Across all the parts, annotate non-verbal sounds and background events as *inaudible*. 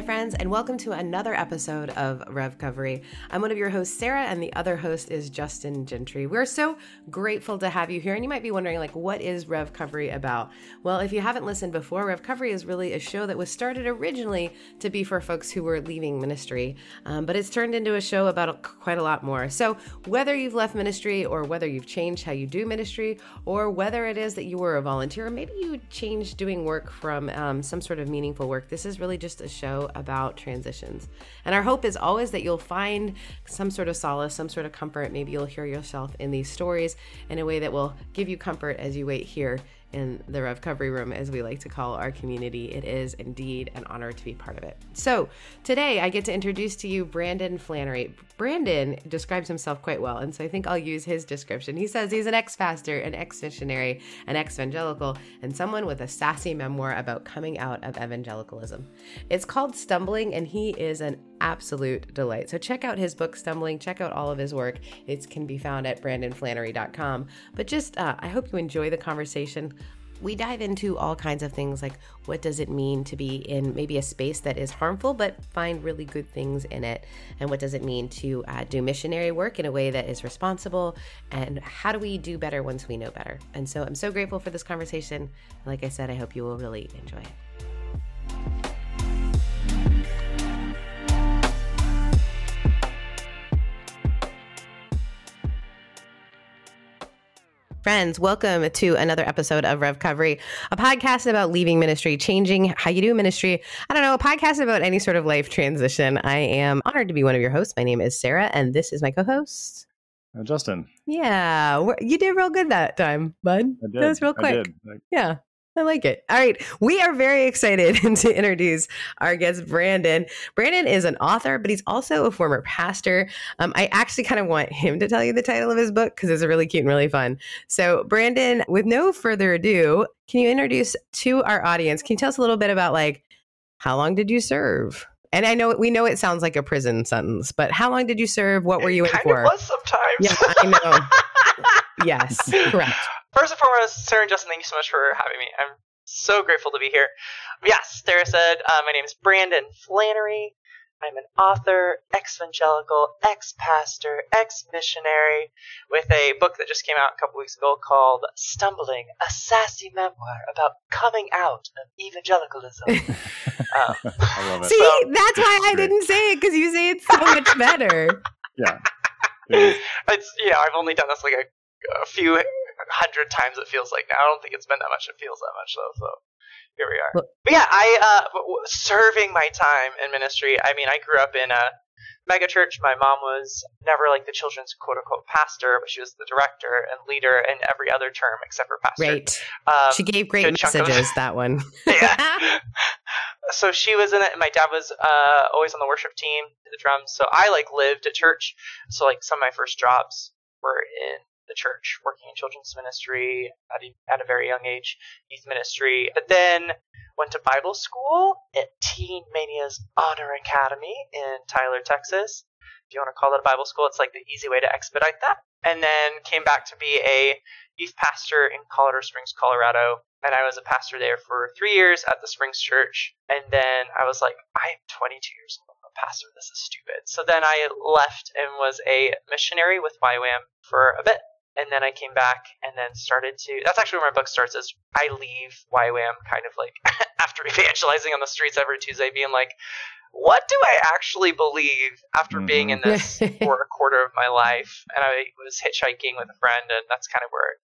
Hi, friends, and welcome to another episode of Revcovery. I'm one of your hosts, Sarah, and the other host is Justin Gentry. We're so grateful to have you here, and you might be wondering, like, what is Revcovery about? Well, if you haven't listened before, Revcovery is really a show that was started originally to be for folks who were leaving ministry, um, but it's turned into a show about quite a lot more. So, whether you've left ministry, or whether you've changed how you do ministry, or whether it is that you were a volunteer, or maybe you changed doing work from um, some sort of meaningful work, this is really just a show about transitions. And our hope is always that you'll find some sort of solace, some sort of comfort. Maybe you'll hear yourself in these stories in a way that will give you comfort as you wait here in the Revcovery Room, as we like to call our community. It is indeed an honor to be part of it. So, today I get to introduce to you Brandon Flanery. Brandon describes himself quite well, and so I think I'll use his description. He says he's an ex pastor, an ex missionary, an ex evangelical, and someone with a sassy memoir about coming out of evangelicalism. It's called Stumbling, and he is an absolute delight. So, check out his book, Stumbling, check out all of his work. It can be found at brandonflanery.com. But just, uh, I hope you enjoy the conversation we dive into all kinds of things like what does it mean to be in maybe a space that is harmful but find really good things in it? And what does it mean to uh, do missionary work in a way that is responsible? And how do we do better once we know better? And so i'm so grateful for this conversation. Like i said i hope you will really enjoy it Friends, welcome to another episode of Revcovery, a podcast about leaving ministry, changing how you do ministry. I don't know, a podcast about any sort of life transition. I am honored to be one of your hosts. My name is Sarah, and this is my co host. Uh, Justin. Yeah, you did real good that time, bud. I did. That was real quick. Yeah. I like it. All right. We are very excited *laughs* to introduce our guest, Brandon. Brandon is an author, but he's also a former pastor. Um, I actually kind of want him to tell you the title of his book because it's really cute and really fun. So, Brandon, with no further ado, can you introduce to our audience? Can you tell us a little bit about like how long did you serve? And I know we know it sounds like a prison sentence, but how long did you serve? What were you in kind for? Of was sometimes. Yeah, I know. *laughs* yes, correct. First and foremost, Sarah and Justin, thank you so much for having me. I'm so grateful to be here. Yes, Sarah said, uh, my name is Brandon Flanery. I'm an author, ex-evangelical, ex-pastor, ex-missionary, with a book that just came out a couple weeks ago called Stumbling, a sassy memoir about coming out of evangelicalism. *laughs* um, I love it. See, So- that's why I Great. didn't say it because you say it so much better. *laughs* Yeah. *laughs* It is. it's, you know, I've only done this like a, a few hundred times it feels like now. I don't think it's been that much. It feels that much though, so here we are. But yeah, I, uh, serving my time in ministry, I mean, I grew up in a mega church. My mom was never like the children's quote unquote pastor, but she was the director and leader in every other term except for pastor. Great. Um, She gave great chunk of- messages, that one. *laughs* yeah. *laughs* so she was in it, and my dad was uh, always on the worship team, the drums. So I like lived at church. So like some of my first jobs were in the church, working in children's ministry at a, at a very young age, youth ministry. But then went to Bible school at Teen Mania's Honor Academy in Tyler, Texas. If you want to call it a Bible school, it's like the easy way to expedite that. And then came back to be a youth pastor in Colorado Springs, Colorado. And I was a pastor there for three years at the Springs Church. And then I was like, I am 22 years old. I'm a pastor. This is stupid. So then I left and was a missionary with YWAM for a bit. And then I came back and then started to. That's actually where my book starts. Is I leave YWAM kind of like *laughs* after evangelizing on the streets every Tuesday, being like, what do I actually believe after being in this for a quarter of my life? And I was hitchhiking with a friend, and that's kind of where it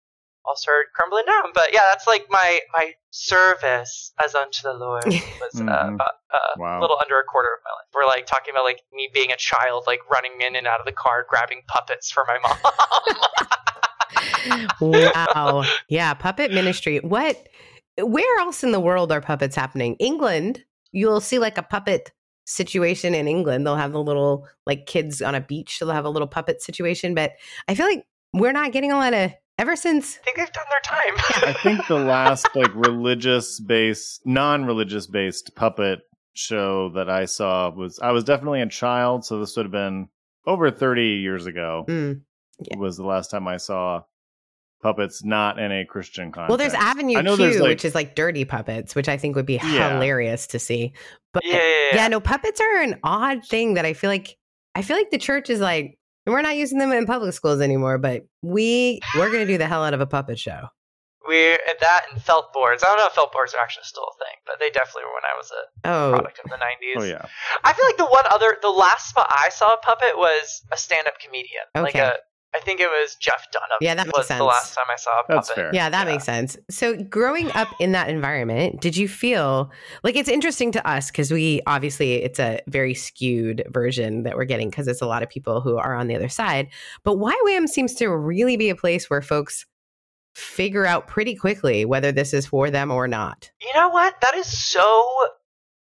all started crumbling down. But yeah, that's like my my service as unto the Lord *laughs* was uh, Mhm. about uh, Wow. a little under a quarter of my life. We're like talking about like me being a child, like running in and out of the car, grabbing puppets for my *laughs* mom. Wow. Yeah, puppet ministry. What where else in the world are puppets happening? England, you'll see like a puppet situation in England. They'll have the little like kids on a beach, so they'll have a little puppet situation, but I feel like we're not getting a lot of ever since I think they've done their time. I think the *laughs* last like religious based, non religious based puppet show that I saw was I was definitely a child, so this would have been over 30 years ago. Mm. Yeah. Was the last time I saw puppets not in a Christian context. Well, there's Avenue I Q, there's, like- which is like dirty puppets, which I think would be Yeah. hilarious to see. But yeah, yeah, yeah. yeah, no, puppets are an odd thing that I feel like I feel like the church is like we're not using them in public schools anymore, but we we're gonna do the hell out of a puppet show. We're at that and felt boards. I don't know if felt boards are actually still a thing, but they definitely were when I was a Oh, product of the 90s. Oh yeah. I feel like the one other, the last spot I saw a puppet was a stand-up comedian. Like a, I think it was Jeff Dunham. Yeah, that makes was sense. the last time I saw a puppet. That's fair. yeah, that Yeah. makes sense. So, growing up in that environment, did you feel like it's interesting to us because we obviously it's a very skewed version that we're getting because it's a lot of people who are on the other side. But YWAM seems to really be a place where folks figure out pretty quickly whether this is for them or not. You know what? That is so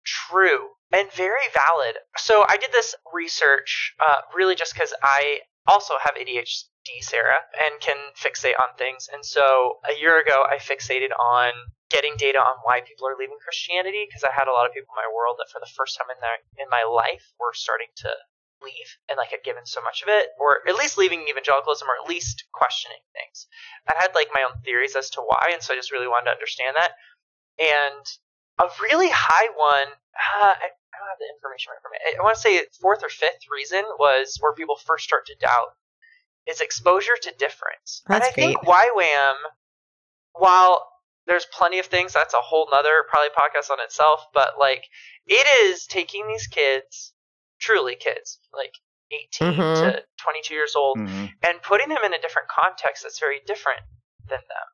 true and very valid. So I did this research uh, really just because I also have ADHD, Sarah, and can fixate on things. And so a year ago, I fixated on getting data on why people are leaving Christianity because I had a lot of people in my world that for the first time in their in my life were starting to leave and like had given so much of it or at least leaving evangelicalism or at least questioning things i had like my own theories as to why and so i just really wanted to understand that and a really high one uh, don't have the information right from it i want to say fourth or fifth reason was where people first start to doubt is exposure to difference and That's i think great. ywam while there's plenty of things that's a whole nother probably podcast on itself but like it is taking these kids truly kids like 18 Mhm. to 22 years old Mhm. and putting them in a different context that's very different than them.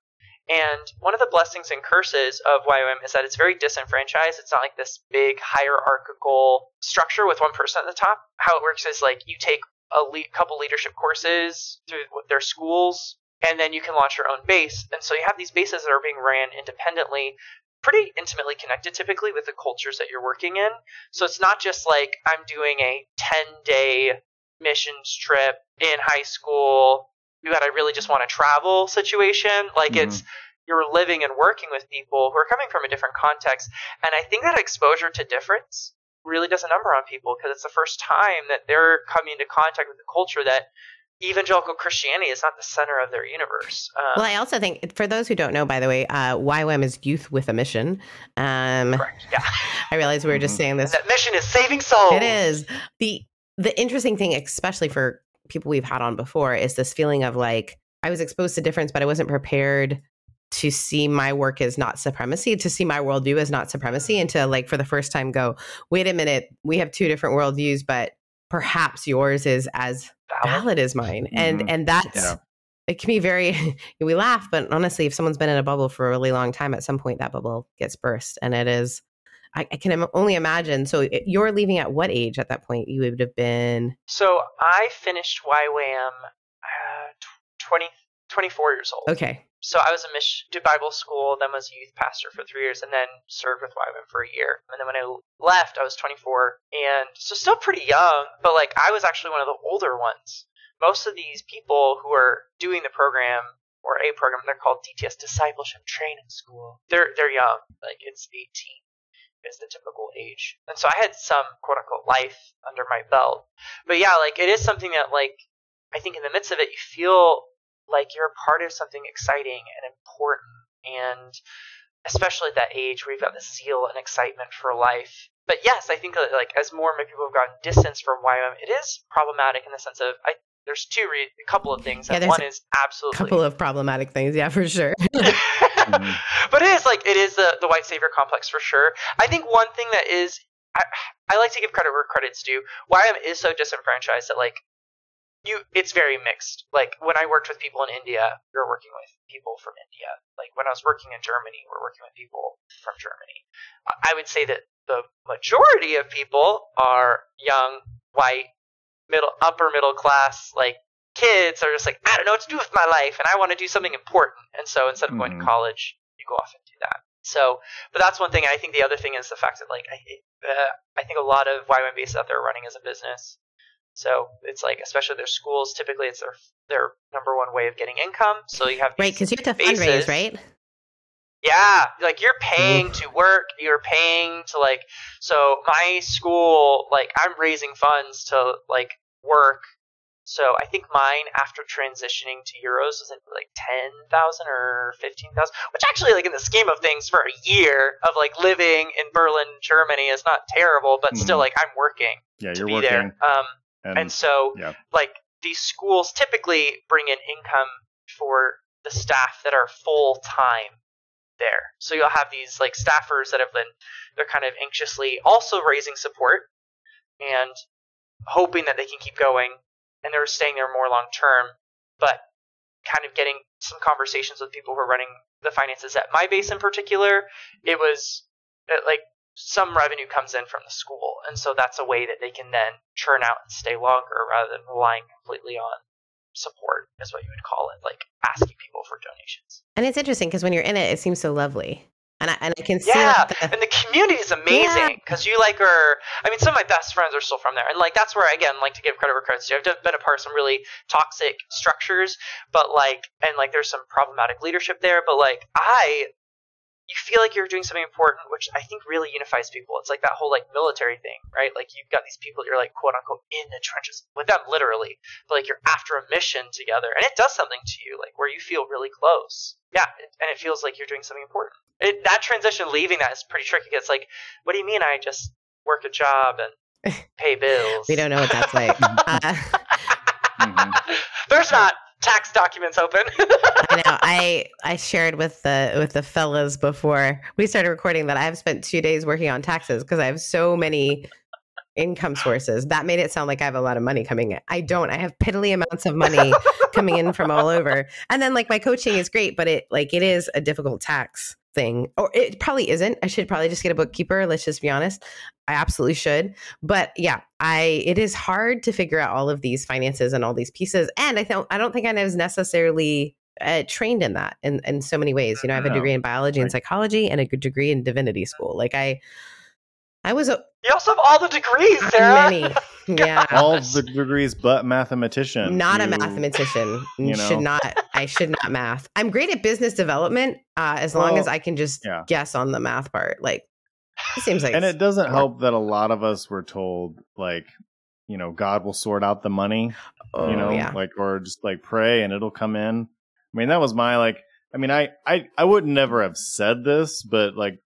And one of the blessings and curses of YWAM is that it's very disenfranchised. It's not like this big hierarchical structure with one person at the top. How it works is like you take a le- couple leadership courses through their schools, and then you can launch your own base. And so you have these bases that are being ran independently, pretty intimately connected typically with the cultures that you're working in. So it's not just like I'm doing a 10 day missions trip in high school that I really just want to travel situation. Like Mhm. it's you're living and working with people who are coming from a different context. And I think that exposure to difference really does a number on people because it's the first time that they're coming into contact with a culture that evangelical Christianity is not the center of their universe. Um, Well, I also think for those who don't know, by the way, uh, YWAM is Youth with a Mission. Um, correct. Yeah. *laughs* I realize we were just Mhm. saying And this that mission is saving souls. It is. The the interesting thing, especially for people we've had on before, is this feeling of like I was exposed to difference, but I wasn't prepared to see my work as not supremacy, to see my worldview as not supremacy, and to like for the first time go, wait a minute, we have two different worldviews, but perhaps yours is as Valid. as mine. And Mhm. and that's Yeah. it can be very *laughs* we laugh, but honestly, if someone's been in a bubble for a really long time, at some point that bubble gets burst. And it is I, I can only imagine. So you're leaving at what age at that point? You would have been So I finished YWAM uh, 20, 24 years old. okay. So I was a mission, did Bible school, then was a youth pastor for three years, and then served with YWAM for a year. And then when I left, I was 24, and so still pretty young, but like I was actually one of the older ones. Most of these people who are doing the program or a program, they're called DTS Discipleship Training School. They're they're young, like it's 18 is the typical age. And so I had some quote unquote life under my belt. But yeah, like it is something that like I think in the midst of it you feel like you're a part of something exciting and important and especially at that age where you've got this zeal and excitement for life. But yes, I think that like as more and more people have gotten distance from YWAM, it is problematic in the sense of I there's two re- a couple of things. Yeah, and one is absolutely Couple of problematic things, yeah, for sure. *laughs* Mhm. *laughs* but it is like it is the the white savior complex for sure. I think one thing that is I, I like to give credit where credit's due. YWAM is so disenfranchised that like you it's very mixed. Like when I worked with people in India, we were working with people from India. Like when I was working in Germany, we we're working with people from Germany. I would say that the majority of people are young, white, middle upper middle class, like kids are just like, I don't know what to do with my life and I want to do something important. And so instead of going Mhm. to college, you go off and do that. So, but that's one thing. I think the other thing is the fact that like I, uh, I think a lot of YWAM out there are running as a business. So it's like, especially their schools, typically it's their their number one way of getting income. So you have Right, because you have to bases. fundraise, right? yeah, like you're paying to work, you're paying to like so my school like I'm raising funds to like work. So I think mine after transitioning to euros was like 10,000 or 15,000, which actually like in the scheme of things for a year of like living in Berlin, Germany is not terrible, but still Mhm. like I'm working Yeah, to you're be working. there. Um And, and so, yeah. like, these schools typically bring in income for the staff that are full time there. So you'll have these, like, staffers that have been, they're kind of anxiously also raising support and hoping that they can keep going and they're staying there more long term, but kind of getting some conversations with people who are running the finances at my base in particular. It was uh, like some revenue comes in from the school, and so that's a way that they can then churn out and stay longer rather than relying completely on support, is what you would call it, like asking people for donations. And it's interesting because when you're in it, it seems so lovely. And I, and I can see Yeah, like, the, and the community is amazing because you like are. I mean, some of my best friends are still from there, and like that's where I, again like to give credit where credit's due. I've been a part of some really toxic structures, but like, and like there's some problematic leadership there, but like I. You feel like you're doing something important, which I think really unifies people. It's like that whole like military thing, right? Like you've got these people you're like quote unquote in the trenches with them literally, but like you're after a mission together, and it does something to you, like where you feel really close. Yeah, and it feels like you're doing something important. It, that transition, leaving that is pretty tricky. It's like, what do you mean I just work a job and *laughs* pay bills? we don't know what that's like. uh, *laughs* Mhm. There's not tax documents open. *laughs* I know. I I shared with the with the fellas before we started recording that I've spent two days working on taxes because I have so many income sources. That made it sound like I have a lot of money coming in. I don't. I have piddly amounts of money coming in from all over. And then like my coaching is great, but it like it is a difficult tax thing. Or it probably isn't. I should probably just get a bookkeeper. Let's just be honest. I absolutely should. But yeah, I it is hard to figure out all of these finances and all these pieces. And I don't I don't think I was necessarily uh, trained in that in, in so many ways. You know, I have a degree in biology and psychology and a good degree in divinity school. Like I I was a you also have all the degrees, Sarah. many. *laughs* Yeah. All the degrees but mathematician. Not a mathematician. you should not. I should not math. I'm great at business development, uh, as long as I can just yeah. guess on the math part. Like, it seems like and it doesn't more- help that a lot of us were told like you know god will sort out the money oh, you know yeah. like or just like pray and it'll come in i mean that was my like i mean i i i would never have said this but like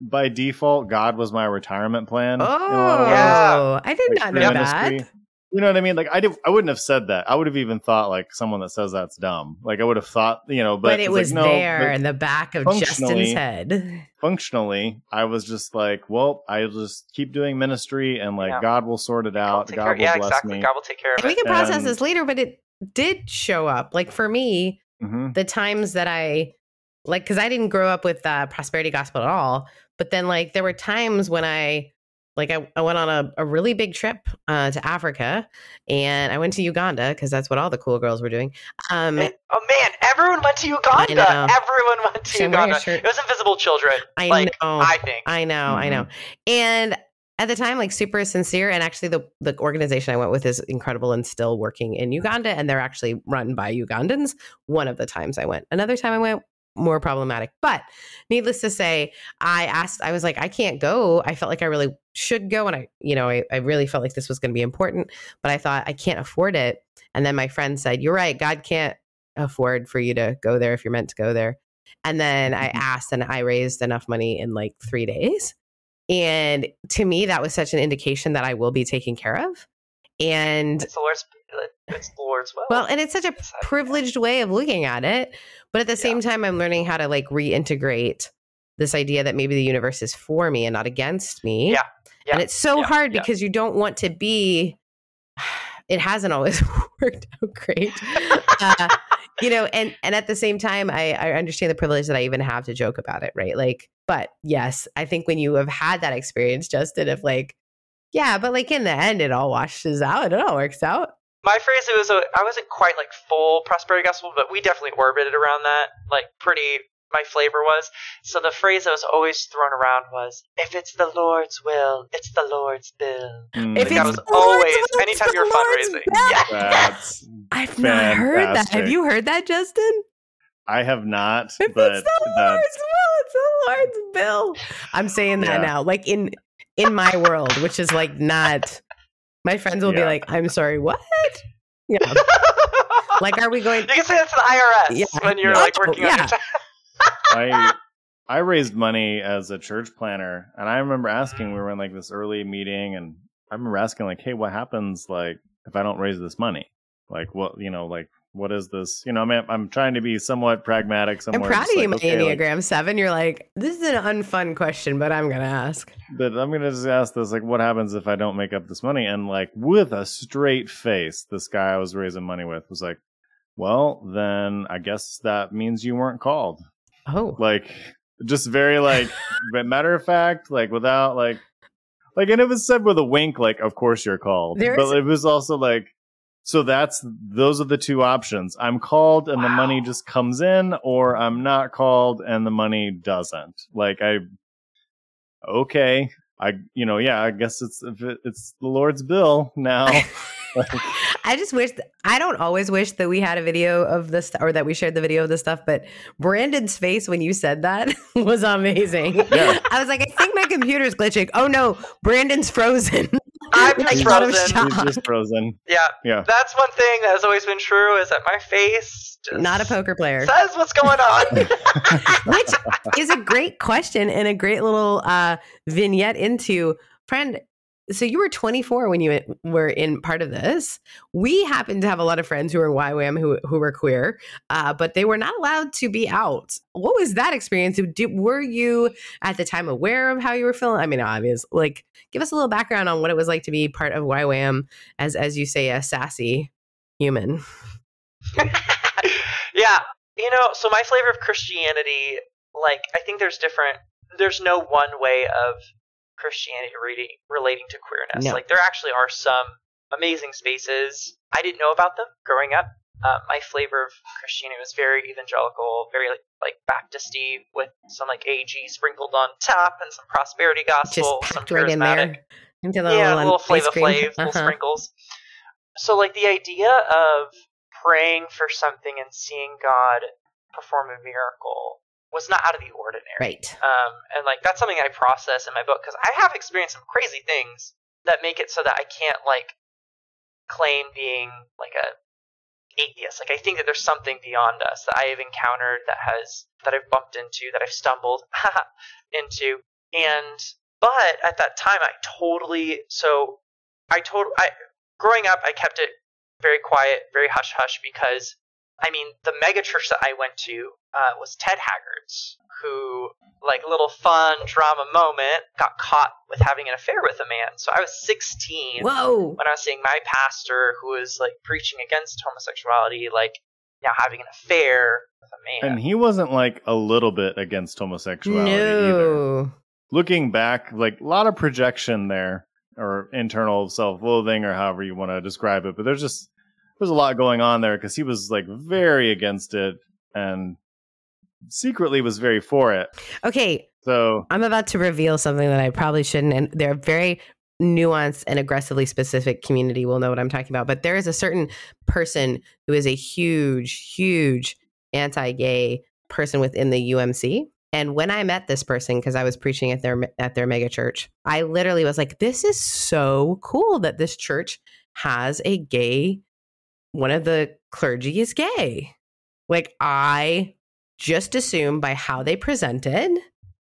by default god was my retirement plan Oh, in a lot of ways. Yeah. I did Like, not know ministry. that. you know what i mean like i did i wouldn't have said that i would have even thought like someone that says that's dumb like i would have thought you know but, But, it it's like, was no, there in the back of Justin's head. functionally i was just like well i'll just keep doing ministry and like Yeah. god will sort it out take god care- will yeah, bless exactly. me God will take care of And we can process And- this later, but it did show up. Like for me, hmm the times that I like because I didn't grow up with uh, prosperity gospel at all. But then like there were times when I like I, I went on a, a really big trip uh, to Africa and I went to Uganda because that's what all the cool girls were doing. Um, And- oh man, everyone went to Uganda. Everyone went to So I'm wearing a Uganda. It was Invisible Children. I like, know. I think. I know, I know. And at the time, like super sincere. And actually, the, the organization I went with is incredible and still working in Uganda. And they're actually run by Ugandans. One of the times I went. Another time I went, more problematic. But needless to say, I asked, I was like, I can't go. I felt like I really should go. And I, you know, I, I really felt like this was going to be important, but I thought I can't afford it. And then my friend said, You're right. God can't afford for you to go there if you're meant to go there. And then I mm-hmm. asked and I raised enough money in like three days. And to me, that was such an indication that I will be taken care of. And It's the Lord's. It's the Lord's will. well, and it's such a privileged way of looking at it. But at the same time, I'm learning how to like reintegrate this idea that maybe the universe is for me and not against me. Yeah, yeah, And it's so yeah, hard yeah. because you don't want to be *sighs* it hasn't always *laughs* worked out great. *laughs* Uh, you know, and and at the same time, I, I understand the privilege that I even have to joke about it, right? Like, but yes, I think when you have had that experience, Justin, of like, yeah, but like in the end, it all washes out. It all works out. My phrase it was a, I wasn't quite like full prosperity gospel, but we definitely orbited around that, like pretty my flavor was. So the phrase that was always thrown around was, "If it's the Lord's will, it's the Lord's bill." Mm, If Like, that it's was the always will, it's anytime the you're Lord's fundraising. will. Yeah. that's *laughs* I've not heard that. Have you heard that, Justin? I have not, If but it's the that's Lord's will, it's the Lord's bill. I'm saying that Yeah. now, like in in my world, which is like not. My friends will be like, "I'm sorry, what?" Yeah, *laughs* like, are we going? You can say that to the IRS Yeah. when you're Yeah. like working on Yeah. your *laughs* tax. I I raised money as a church planter, and I remember asking. We were in like this early meeting, and I remember asking like, "Hey, what happens like if I don't raise this money? Like, what you know, like what is this? You know, I mean, I'm trying to be somewhat pragmatic. I'm Somewhere, proud just of you, like, my okay, like, Enneagram Seven. You're like, this is an unfun question, but I'm gonna ask. but I'm gonna just ask this: like, what happens if I don't make up this money? And like, with a straight face, this guy I was raising money with was like, "Well, then I guess that means you weren't called." Oh, like just very like *laughs* matter of fact like without like like and it was said with a wink like of course you're called There's- but it was also like so that's those are the two options i'm called and the money just comes in or i'm not called and the money doesn't like i okay i you know yeah i guess it's it, it's the lord's bill now *laughs* *laughs* I just wish I don't always wish that we had a video of this or that we shared the video of this stuff, but Brandon's face when you said that *laughs* was amazing. Yeah. I was like, I think my computer's glitching. Oh no, Brandon's frozen. I'm Like, just out of frozen. shock. he's just frozen Yeah, yeah that's one thing that has always been true is that my face just Not a poker player. says what's going on. *laughs* *laughs* Which is a great question and a great little uh, vignette into friend. So you were 24 when you were in part of this. We happen to have a lot of friends who are YWAM who who were queer, uh, but they were not allowed to be out. What was that experience? Did, were you at the time aware of how you were feeling? I mean, obvious. Like, give us a little background on what it was like to be part of YWAM as as you say, a sassy human. *laughs* yeah, you know, so my flavor of Christianity, like, I think there's different. There's no one way of Christianity re- relating to queerness. No. Like, there actually are some amazing spaces. I didn't know about them growing up. Uh, my flavor of Christianity was very evangelical, very like, like Baptisty, with some like AG sprinkled on top and some prosperity gospel, some right in charismatic there. Into the yeah, little, little ice flavor flav, little Uh-huh. sprinkles. So, like the idea of praying for something and seeing God perform a miracle was not out of the ordinary. Right. Um, and like that's something I process in my book because I have experienced some crazy things that make it so that I can't like claim being like a atheist. Like I think that there's something beyond us that I have encountered that has that I've bumped into, that I've stumbled *laughs* into. And but at that time I totally so I told I growing up I kept it very quiet, very hush hush because I mean the mega church that I went to uh, was Ted Haggard's, who like little fun drama moment got caught with having an affair with a man. So I was 16 Whoa. when I was seeing my pastor who was like preaching against homosexuality, like now having an affair with a man. and he wasn't like a little bit against homosexuality either No. looking back, like a lot of projection there, or internal self-loathing, or however you want to describe it. But there's just there's a lot going on there because he was like very against it and secretly was very for it. Okay, So I'm about to reveal something that I probably shouldn't, and they're very nuanced and aggressively specific community will know what I'm talking about. But there is a certain person who is a huge, huge anti-gay person within the UMC. And when I met this person, because I was preaching at their at their mega church, I literally was like, "This is so cool that this church has a gay. One of the clergy is gay. Like I just assumed by how they presented,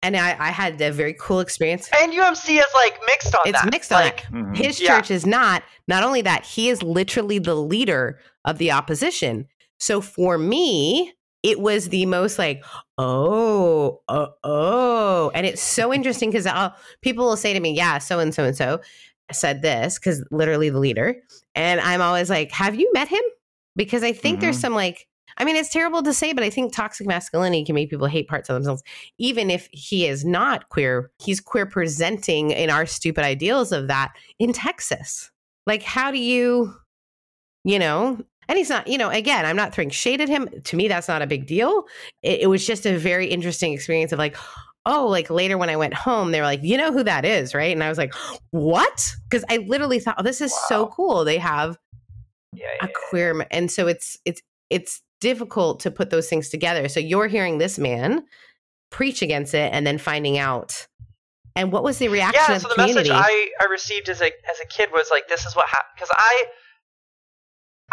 and I, I had a very cool experience. and UMC is like mixed on It's that. mixed on like, it. mhm. His Yeah. church is not. Not only that, he is literally the leader of the opposition. So for me, it was the most like, oh, oh, oh. And it's so interesting because people will say to me, yeah, so and so and so. Said this because literally the leader, and I'm always like, "Have you met him?" Because I think there's Mhm. some like, I mean, it's terrible to say, but I think toxic masculinity can make people hate parts of themselves, even if he is not queer. He's queer presenting in our stupid ideals of that in Texas. Like, how do you, you know? And he's not, you know, again, I'm not throwing shade at him. To me, that's not a big deal. It, it was just a very interesting experience of like, oh, like later when I went home, they were like, you know who that is, right? And I was like, what? Because I literally thought, oh, this is so cool. They have Yeah, a yeah, yeah. queer, ma- and so it's it's it's difficult to put those things together. So you're hearing this man preach against it, and then finding out. And what was the reaction yeah so the the message i i received as a as a kid was like this is what happened because i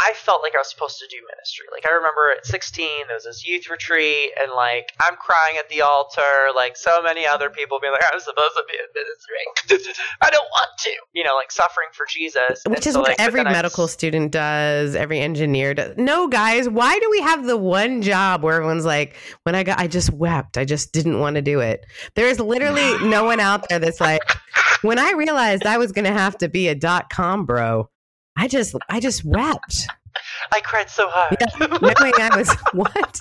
I felt like I was supposed to do ministry. Like I remember at 16, there was this youth retreat, and like I'm crying at the altar, like so many other people being like, "I'm supposed to be in ministry. *laughs* I don't want to," you know, like suffering for Jesus. Which And is so, what like, every medical s- student does, every engineer does. No, guys, why do we have the one job where everyone's like, when I got, I just wept. I just didn't want to do it. There is literally no one out there that's like, when I realized I was going to have to be a dot com bro, I just, I just wept. I cried so hard. Knowing I was, *laughs* what?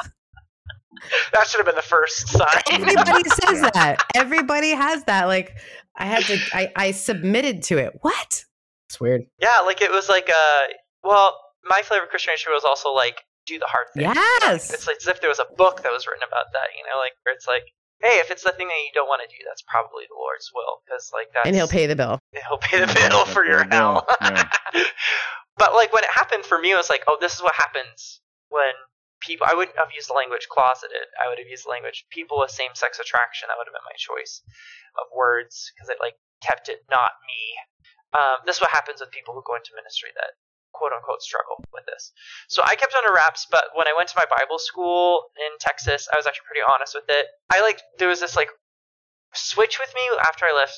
that should have been the first sign. Everybody says that. Everybody has that. Like, I had to, I, I submitted to it. What? It's weird. yeah, like it was like uh, well, my flavor of Christianity was also like do the hard thing. Yes. It's like as if there was a book that was written about that, you know, like where it's like, hey, if it's the thing that you don't want to do, that's probably the Lord's will, because like that. And he'll pay the bill. he'll pay the *laughs* bill for your hell. yeah. *laughs* but like when it happened for me, it was like, oh, this is what happens when people. I wouldn't have used the language closeted. I would have used the language people with same sex attraction. That would have been my choice of words because it like kept it not me. Um, this is what happens with people who go into ministry that quote unquote struggle with this. So I kept under wraps, but when I went to my Bible school in Texas, I was actually pretty honest with it. I like there was this like switch with me after I left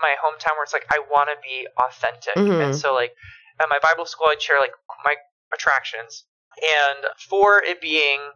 my hometown where it's like I want to be authentic, Mhm. and so like at my Bible school I'd share like my attractions, and for it being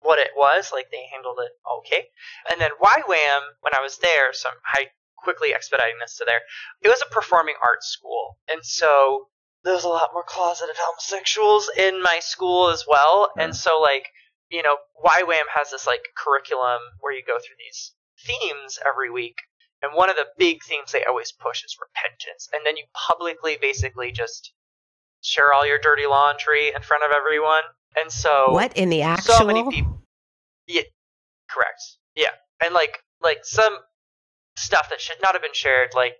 what it was, like they handled it okay, and then YWAM when I was there, so I quickly expediting this to there, it was a performing arts school, and so there was a lot more closeted homosexuals in my school as well, and so like you know YWAM has this like curriculum where you go through these themes every week and one of the big themes they always push is repentance. And then you publicly basically just share all your dirty laundry in front of everyone. And so what in the actual? so many people Yeah correct. Yeah. And like like some stuff that should not have been shared, like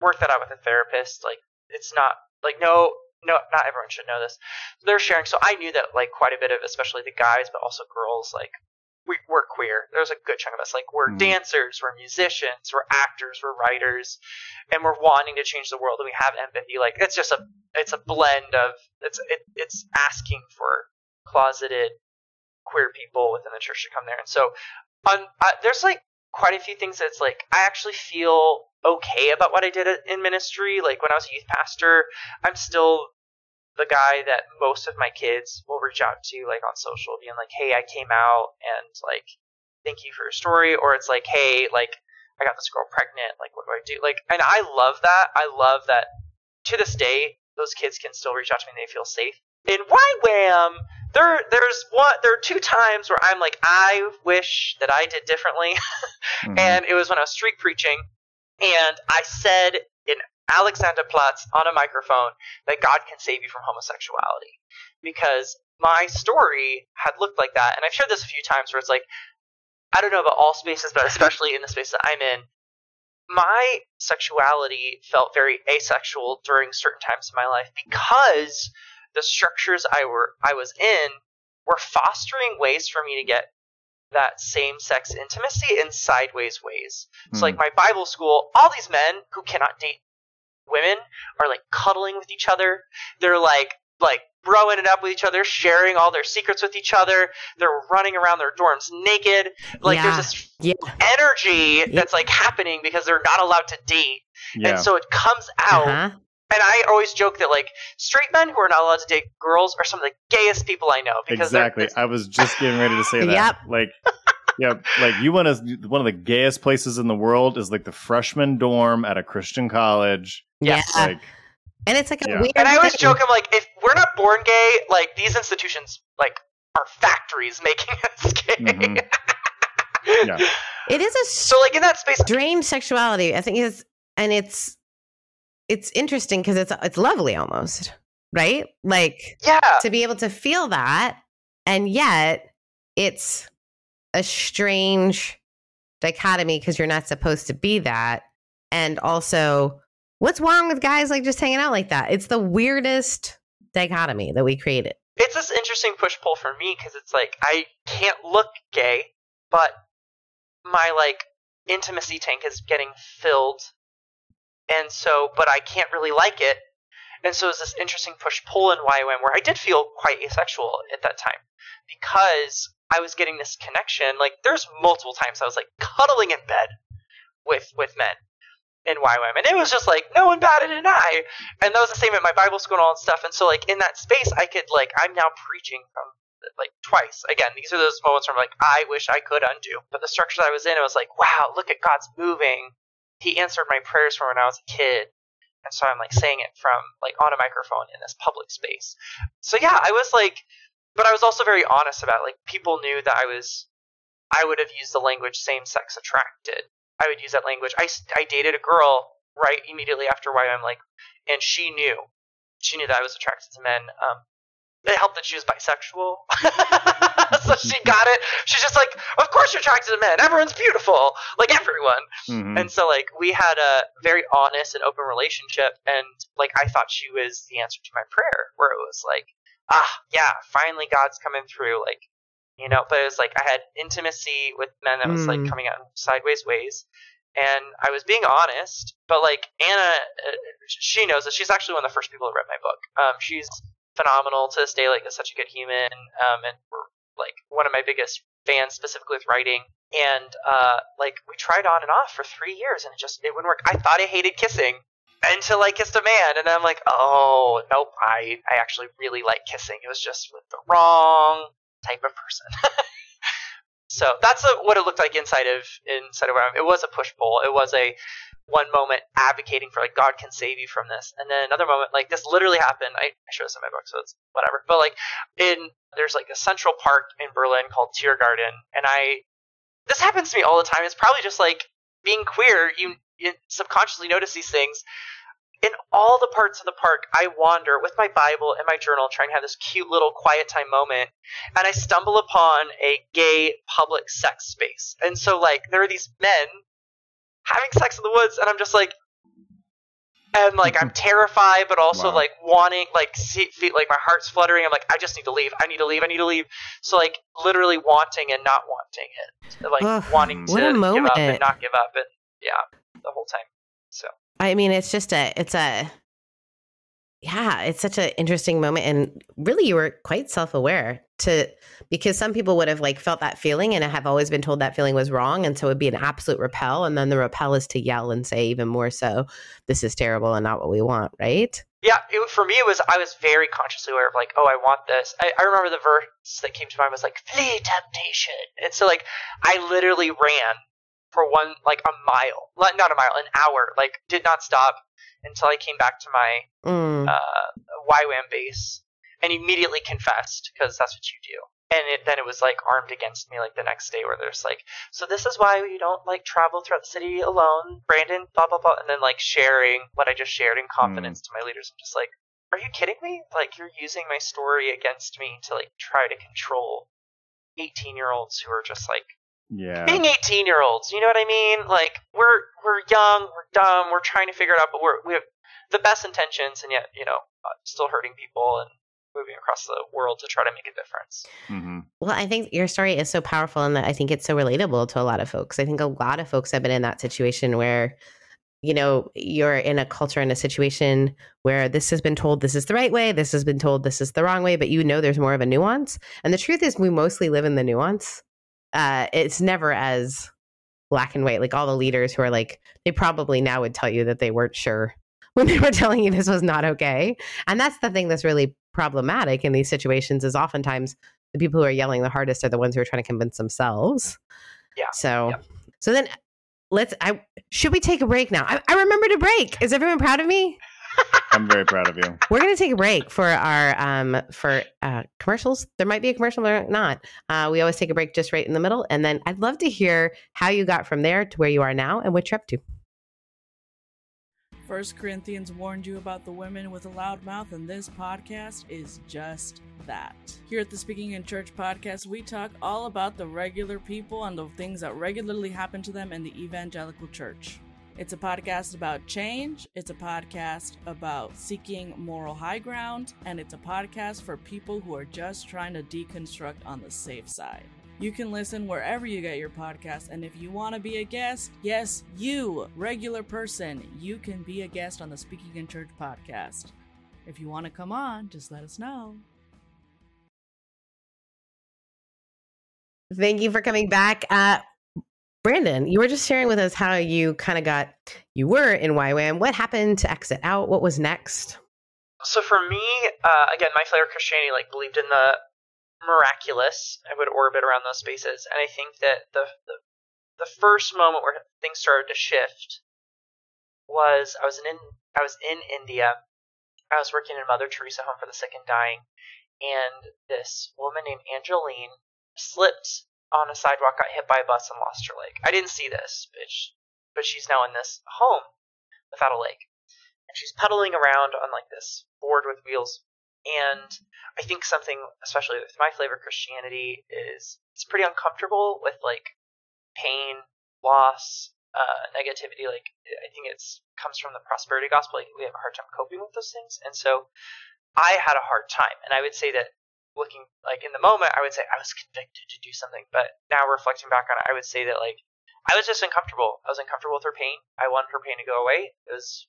work that out with a therapist. Like it's not like no no not everyone should know this. They're sharing so I knew that like quite a bit of especially the guys but also girls like we, we're queer. There's a good chunk of us. Like we're Mhm. dancers, we're musicians, we're actors, we're writers, and we're wanting to change the world. And we have empathy. Like it's just a it's a blend of it's it, it's asking for closeted queer people within the church to come there. And so on uh, there's like quite a few things that's like I actually feel okay about what I did in ministry. Like when I was a youth pastor, I'm still the guy that most of my kids will reach out to like on social being like hey i came out and like thank you for your story or it's like hey like i got this girl pregnant like what do i do like and i love that i love that to this day those kids can still reach out to me and they feel safe in YWAM, there there's one there are two times where I'm like I wish that I did differently *laughs* Mhm. and it was when I was street preaching, and I said in Alexanderplatz on a microphone that God can save you from homosexuality, because my story had looked like that, and I've shared this a few times where it's like, I don't know about all spaces, but especially in the space that I'm in, my sexuality felt very asexual during certain times of my life because the structures I were I was in were fostering ways for me to get that same sex intimacy in sideways ways. So like my Bible school, all these men who cannot date women are like cuddling with each other. They're like like broing it up with each other, sharing all their secrets with each other. They're running around their dorms naked. Like Yeah. there's this Yeah. energy that's like happening because they're not allowed to date. yeah. And so it comes out Uh-huh. And I always joke that like straight men who are not allowed to date girls are some of the gayest people I know because they're- exactly. I was just getting ready to say that. Yep. Like, yeah, like you want to. One of the gayest places in the world is like the freshman dorm at a Christian college. Yeah. Like, and it's like a Yeah. weird. And I always thing. joke, I'm like, if we're not born gay, like these institutions, like, are factories making *laughs* us gay. Mhm. *laughs* Yeah. It is a So, like in that space, strange sexuality. I think is, and it's it's interesting because it's it's lovely almost, right? Like yeah, to be able to feel that, and yet it's a strange dichotomy because you're not supposed to be that, and also what's wrong with guys like just hanging out like that? It's the weirdest dichotomy that we created. it's this interesting push pull for me because it's like I can't look gay, but my like intimacy tank is getting filled, and so but I can't really like it, and so it's this interesting push pull in YWAM where I did feel quite asexual at that time because I was getting this connection. Like there's multiple times I was like cuddling in bed with with men in YWAM, and it was just like no one batted an eye. And that was the same at my Bible school and all that stuff. And so like in that space, I could like I'm now preaching from like twice. Again, these are those moments where I'm like I wish I could undo. But the structure that I was in, it was like wow, look at God's moving. He answered my prayers from when I was a kid. And so I'm like saying it from like on a microphone in this public space. So yeah, I was like, but I was also very honest about it. like people knew that I was, I would have used the language same sex attracted. I would use that language. I, I dated a girl right immediately after YWAM like, and she knew, she knew that I was attracted to men. Um, it helped that she was bisexual, *laughs* so she got it. She's just like, of course you're attracted to men. Everyone's beautiful, like everyone. mhm. And so like we had a very honest and open relationship and like I thought she was the answer to my prayer where it was like ah yeah finally God's coming through like you know but it was like I had intimacy with men that was like Mm. coming out in sideways ways and I was being honest but like Anna uh, she knows that she's actually one of the first people who read my book um she's phenomenal to this day like such a good human um and we're like one of my biggest fans specifically with writing. And uh like we tried on and off for three years and it just it wouldn't work. I thought i hated kissing until i kissed a man and i'm like oh nope. I i actually really like kissing. It was just with the wrong type of person *laughs* so that's a, what it looked like inside of inside of it was a push pull it was a one moment advocating for like god can save you from this and then another moment like this literally happened i, I show this in my book so it's whatever but like in there's like a central park in berlin called tiergarten and i this happens to me all the time. It's probably just like being queer. You, you subconsciously notice these things. In all the parts of the park, I wander with my Bible and my journal, trying to have this cute little quiet time moment, and I stumble upon a gay public sex space. And so, like, there are these men having sex in the woods, and I'm just like, and like I'm *laughs* terrified, but also Wow. like wanting, like, see, feel, like my heart's fluttering. I'm like, I just need to leave. I need to leave. I need to leave. So like, literally wanting and not wanting it, like Ugh, wanting to what give up moment. and not give up, and yeah, the whole time. So I mean, it's just a, it's a, yeah, it's such an interesting moment. And really, you were quite self aware to, because some people would have like felt that feeling and have always been told that feeling was wrong. And so it'd be an absolute repel. And then the repel is to yell and say, even more so, this is terrible and not what we want, right? yeah, it, for me it was I was very consciously aware of like, oh, I want this. I, I remember the verse that came to mind was like, flee temptation, and so like I literally ran for one like a mile, like, not a mile, an hour, like did not stop until I came back to my Mm. uh, YWAM base and immediately confessed because that's what you do. And it, then it was like armed against me like the next day where there's like, so this is why you don't like travel throughout the city alone, Brandon, blah, blah, blah. And then like sharing what I just shared in confidence to my leaders. I'm just like, are you kidding me? Like you're using my story against me to like try to control 18 year olds who are just like yeah. being 18 year olds you know what i mean like we're we're young we're dumb we're trying to figure it out but we're we have the best intentions and yet you know uh, still hurting people and moving across the world to try to make a difference hmm Well, I think your story is so powerful and that I think it's so relatable to a lot of folks. I think a lot of folks have been in that situation where, you know, you're in a culture in a situation where this has been told this is the right way, this has been told this is the wrong way, but you know there's more of a nuance. And the truth is, we mostly live in the nuance. Uh, it's never as black and white. Like all the leaders who are like, they probably now would tell you that they weren't sure *laughs* when they were telling you this was not okay. And that's the thing that's really problematic in these situations is oftentimes the people who are yelling the hardest are the ones who are trying to convince themselves. Yeah. So, Yeah. so then let's. I should we take a break now? I, I remembered a break. Is everyone proud of me? I'm very proud of you. We're going to take a break for our um for uh, commercials. There might be a commercial or not. Uh, we always take a break just right in the middle, and then I'd love to hear how you got from there to where you are now and what you're up to. First Corinthians warned you about the women with a loud mouth, and this podcast is just that. Here at the Speaking in Church podcast, we talk all about the regular people and the things that regularly happen to them in the evangelical church. It's a podcast about change, it's a podcast about seeking moral high ground, and it's a podcast for people who are just trying to deconstruct on the safe side. You can listen wherever you get your podcast. And if you want to be a guest, yes, you, regular person, you can be a guest on the Speaking in Church podcast. If you want to come on, just let us know. Thank you for coming back. Uh, Brandon, you were just sharing with us how you kind of got, you were in YWAM. What happened to exit out? What was next? So for me, uh, again, my flavor Christianity like believed in the miraculous. I would orbit around those spaces, and I think that the, the the first moment where things started to shift was I was in I was in India. I was working in Mother Teresa Home for the Sick and Dying, and this woman named Angeline slipped on a sidewalk, got hit by a bus, and lost her leg. I didn't see this, bitch, but she's now in this home without a leg, and she's pedaling around on like this board with wheels and I think something, especially with my flavor Christianity, is it's pretty uncomfortable with like pain, loss, uh, negativity. Like I think it's comes from the prosperity gospel. Like, we have a hard time coping with those things, and so I had a hard time. And I would say that looking like in the moment, I would say I was convicted to do something, but now reflecting back on it, I would say that like I was just uncomfortable. I was uncomfortable with her pain. I wanted her pain to go away. It was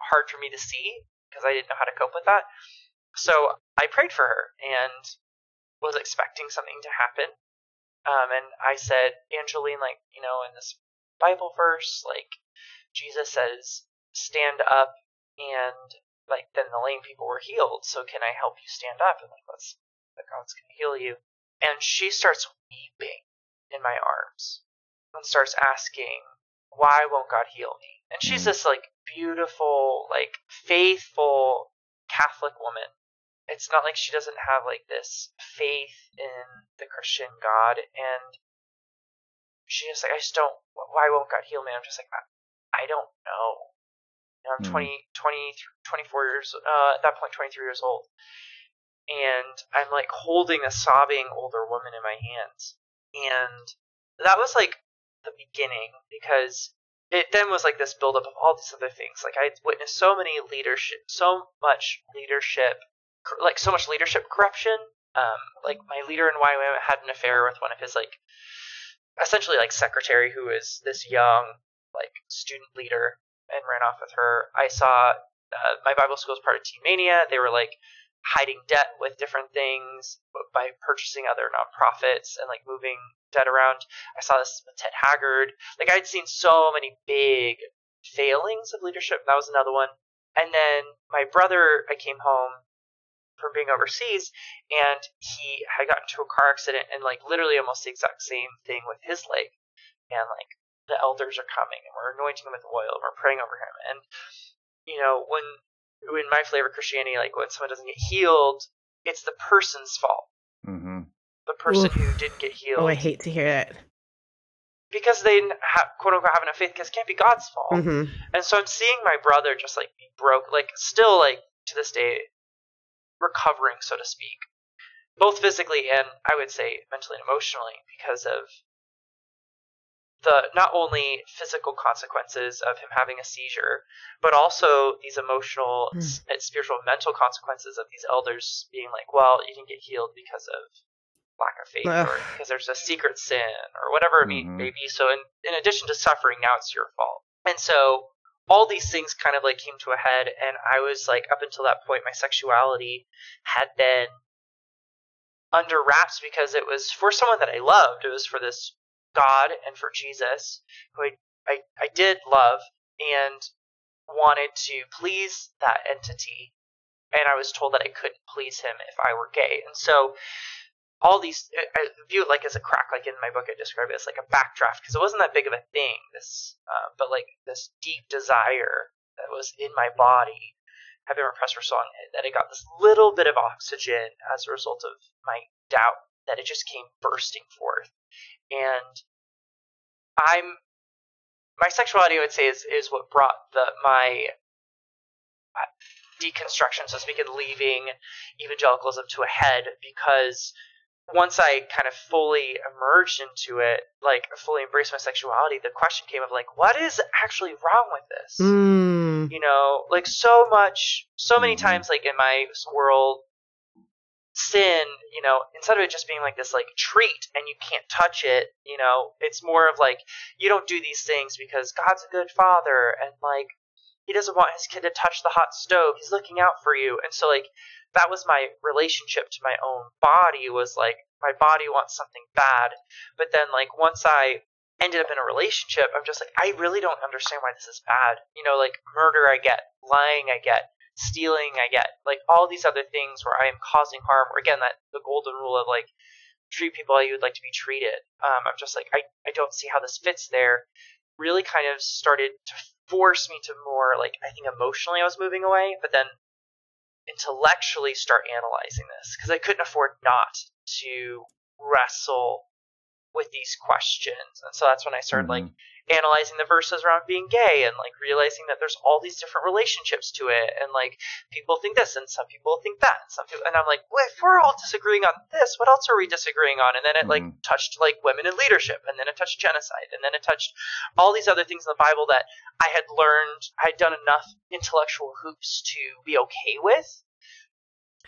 hard for me to see because I didn't know how to cope with that. So I prayed for her and was expecting something to happen. Um, and I said, Angeline, like, you know, in this Bible verse, like, Jesus says, stand up and, like, then the lame people were healed. So can I help you stand up? And, like, let's, like, God's to heal you. And she starts weeping in my arms and starts asking, why won't God heal me? And she's mm. this, like, beautiful, like, faithful Catholic woman it's not like she doesn't have like this faith in the Christian God, and she's just like, I just don't. Why won't God heal me? I'm just like, I, I don't know. You know I'm mm. 20, 20, 24 years. Uh, at that point, 23 years old, and I'm like holding a sobbing older woman in my hands, and that was like the beginning because it then was like this buildup of all these other things. Like I witnessed so many leadership, so much leadership like so much leadership corruption. Um, like my leader in YWAM had an affair with one of his like essentially like secretary who is this young like student leader and ran off with her. I saw uh, my Bible school is part of Teen Mania. They were like hiding debt with different things by purchasing other nonprofits and like moving debt around. I saw this with Ted Haggard. Like I'd seen so many big failings of leadership. That was another one. And then my brother, I came home from being overseas, and he had gotten into a car accident and like literally almost the exact same thing with his leg, and like the elders are coming and we're anointing him with oil and we're praying over him, and you know when in my flavor Christianity, like when someone doesn't get healed, it's the person's fault. Mm-hmm. The person Oof. who didn't get healed. Oh, I hate to hear that because they have, quote unquote have enough faith because it can't be God's fault. Mm-hmm. And so I'm seeing my brother just like be broke, like still like to this day recovering, so to speak, both physically and I would say mentally and emotionally because of the not only physical consequences of him having a seizure, but also these emotional, mm. spiritual, mental consequences of these elders being like, well, you didn't get healed because of lack of faith or because there's a secret sin or whatever mm-hmm. it may be. So in, in addition to suffering, now it's your fault. And so all these things kind of like came to a head and i was like up until that point my sexuality had been under wraps because it was for someone that i loved it was for this god and for jesus who i, I, I did love and wanted to please that entity and i was told that i couldn't please him if i were gay and so all these I view it like as a crack. Like in my book, I describe it as like a backdraft because it wasn't that big of a thing. This, uh, but like this deep desire that was in my body had been repressed for so long that it got this little bit of oxygen as a result of my doubt that it just came bursting forth. And I'm my sexuality, I would say, is is what brought the my deconstruction, so to speak, and leaving evangelicalism to a head because once I kind of fully emerged into it, like fully embraced my sexuality, the question came of like, what is actually wrong with this? Mm. You know, like so much, so many Mm-hmm. times, like in my world, sin, you know, instead of it just being like this like treat and you can't touch it, you know, it's more of like you don't do these things because God's a good father and like he doesn't want his kid to touch the hot stove. He's looking out for you. And so like that was my relationship to my own body was like my body wants something bad. But then like once I ended up in a relationship, I'm just like I really don't understand why this is bad. You know, like murder I get, lying I get, stealing I get, like all these other things where I am causing harm. Or again, that the golden rule of like treat people how you would like to be treated. Um, I'm just like I, I don't see how this fits there. Really kind of started to force me to more like I think emotionally I was moving away, but then intellectually start analyzing this because I couldn't afford not to wrestle with these questions. And so that's when I started like analyzing the verses around being gay and like realizing that there's all these different relationships to it and like people think this and some people think that and some people and I'm like, well, if we're all disagreeing on this, what else are we disagreeing on? And then it like Mhm. touched like women in leadership and then it touched genocide and then it touched all these other things in the Bible that I had learned I had done enough intellectual hoops to be okay with.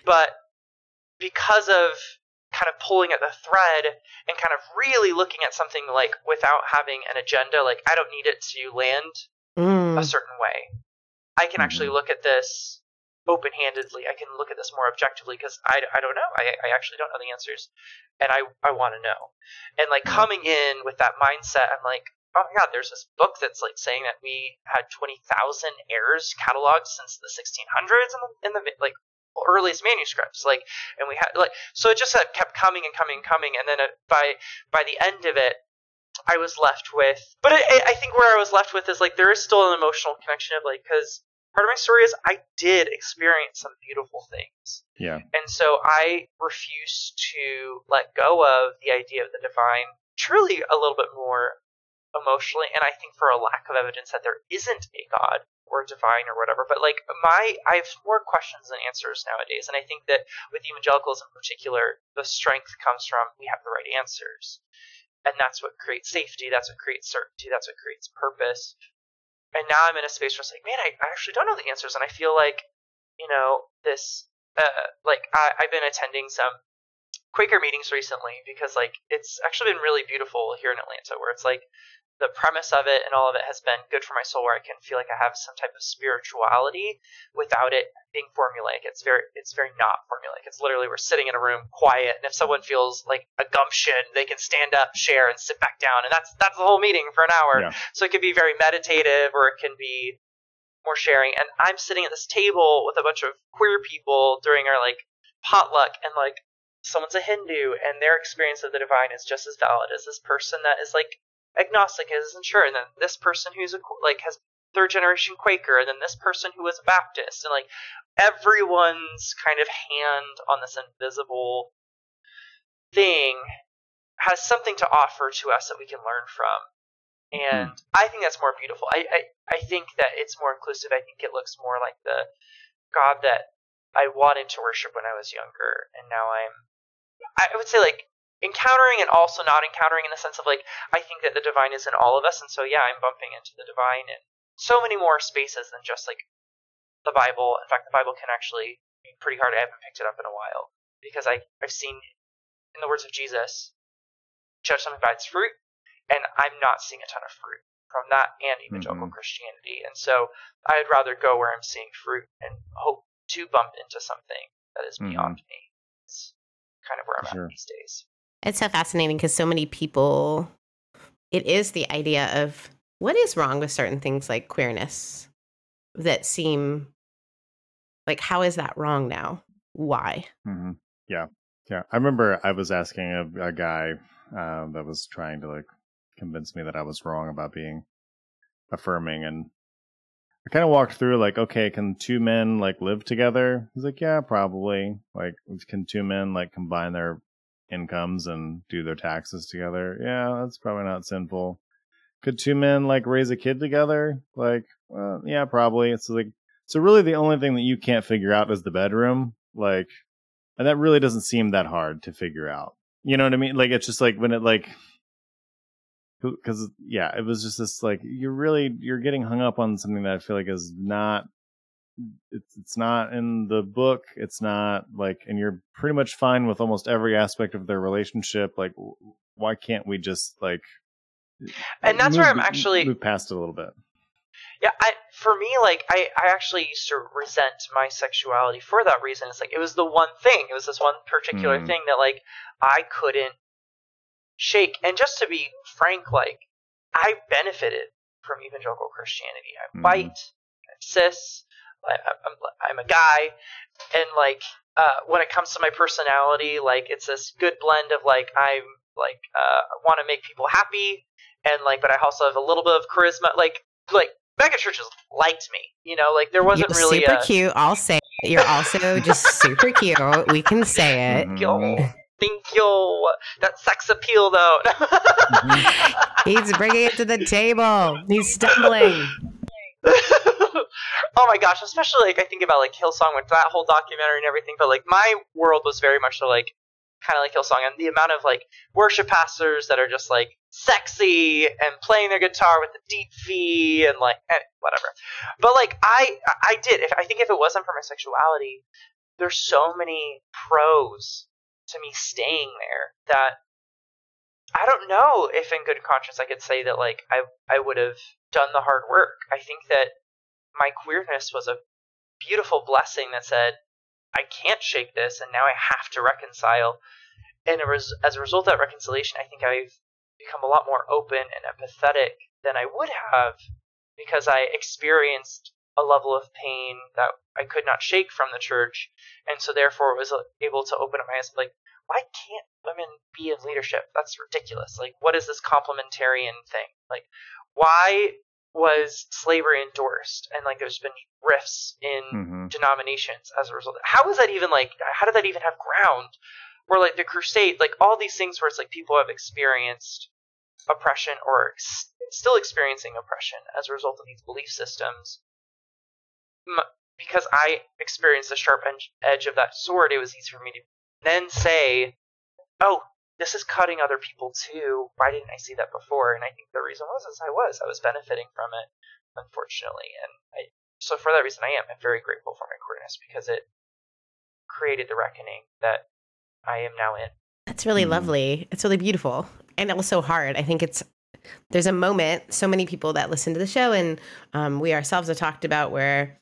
But because of kind of pulling at the thread and kind of really looking at something like without having an agenda, like I don't need it to land Mm. a certain way. I can actually Mhm. look at this open handedly. I can look at this more objectively because I, I don't know. I, I actually don't know the answers and I, I want to know. And like coming in with that mindset, I'm like, oh my God, there's this book that's like saying that we had 20,000 errors cataloged since the 1600s in the, in the like earliest manuscripts like and we had like so it just had- kept coming and coming and coming and then it, by by the end of it i was left with but I, I- I think where i was left with is like there is still an emotional connection of like because part of my story is i did experience some beautiful things Yeah. and so i refuse to let go of the idea of the divine truly a little bit more emotionally and i think for a lack of evidence that there isn't a god or divine or whatever but like my i have more questions than answers nowadays and i think that with evangelicals in particular the strength comes from we have the right answers. And that's what creates safety that's what creates certainty that's what creates purpose. And now i'm in a space where it's like man i, I actually don't know the answers and i feel like you know this uh, like I, i've been attending some quaker meetings recently because like it's actually been really beautiful here in atlanta where it's like the premise of it and all of it has been good for my soul where I can feel like I have some type of spirituality without it being formulaic. It's very it's very not formulaic. It's literally we're sitting in a room quiet and if someone feels like a gumption, they can stand up, share, and sit back down. And that's that's the whole meeting for an hour. Yeah. So it can be very meditative or it can be more sharing. And I'm sitting at this table with a bunch of queer people during our like potluck and like someone's a Hindu and their experience of the divine is just as valid as this person that is like agnostic isn't sure, and then this person who's a like has third generation Quaker, and then this person who was a Baptist, and like everyone's kind of hand on this invisible thing has something to offer to us that we can learn from. Mm-hmm. And I think that's more beautiful. I, I I think that it's more inclusive. I think it looks more like the God that I wanted to worship when I was younger, and now I'm. I would say like encountering and also not encountering in the sense of like I think that the divine is in all of us, and so yeah, I'm bumping into the divine in so many more spaces than just like the Bible. In fact, the Bible can actually be pretty hard. I haven't picked it up in a while because I I've seen, in the words of Jesus, judge something by its fruit, and I'm not seeing a ton of fruit from that and evangelical Mhm. Christianity, and so I'd rather go where I'm seeing fruit and hope to bump into something that is Mhm. beyond me. It's kind of where I'm Sure. at these days. It's so fascinating because so many people, it is the idea of what is wrong with certain things like queerness that seem like, how is that wrong now? Why? hmm Yeah. Yeah, I remember I was asking a, a guy uh, that was trying to like convince me that I was wrong about being affirming, and I kind of walked through like, okay, can two men like live together? He's like, yeah, probably. Like, can two men like combine their incomes and do their taxes together? Yeah, that's probably not sinful. Could two men like raise a kid together? Like, well, yeah, probably. It's like, so really the only thing that you can't figure out is the bedroom. Like, and that really doesn't seem that hard to figure out. You know what I mean? Like, it's just like when it like, because yeah, it was just this like you're really you're getting hung up on something that I feel like is not it's it's not in the book. It's not like, and you're pretty much fine with almost every aspect of their relationship. Like, why can't we just like? And that's move, where I'm actually move past it a little bit. Yeah, I for me, like I, I actually used to resent my sexuality for that reason. It's like it was the one thing. It was this one particular Mm. thing that like I couldn't shake. And just to be frank, like I benefited from evangelical Christianity. I'm Mhm. white, I'm cis, I, I'm I'm a guy, and like uh, when it comes to my personality, like it's this good blend of like I'm like uh, want to make people happy, and like but I also have a little bit of charisma. Like like mega churches liked me, you know. Like there wasn't You're really super a cute. I'll say it. You're also just super cute. We can say it. Yo, thank you. That sex appeal though. *laughs* He's bringing it to the table. He's stumbling. *laughs* oh my gosh, especially like I think about like Hillsong with that whole documentary and everything, but like my world was very much so like kind of like Hillsong and the amount of like worship pastors that are just like sexy and playing their guitar with the deep V and like eh, whatever. But like I I did if I think if it wasn't for my sexuality, there's so many pros to me staying there that I don't know if in good conscience I could say that like I I would have done the hard work. I think that my queerness was a beautiful blessing that said I can't shake this and now I have to reconcile. And as a result of that reconciliation, I think I've become a lot more open and empathetic than I would have because I experienced a level of pain that I could not shake from the church, and so therefore was uh, able to open up my eyes like why can't women be in leadership? That's ridiculous. Like, what is this complementarian thing? Like, why was slavery endorsed? And like, there's been rifts in Mhm. denominations as a result. How is that even like? How did that even have ground? Where like the crusade, like all these things where it's like people have experienced oppression or ex- still experiencing oppression as a result of these belief systems. M- because I experienced the sharp edge- edge of that sword, it was easy for me to then say, "Oh, this is cutting other people too. Why didn't I see that before?" And I think the reason was, is I was, I was benefiting from it, unfortunately, and I. So for that reason, I am. I'm very grateful for my queerness because it created the reckoning that I am now in. That's really Mhm. lovely. It's really beautiful and also hard. I think it's there's a moment. So many people that listen to the show and um, we ourselves have talked about where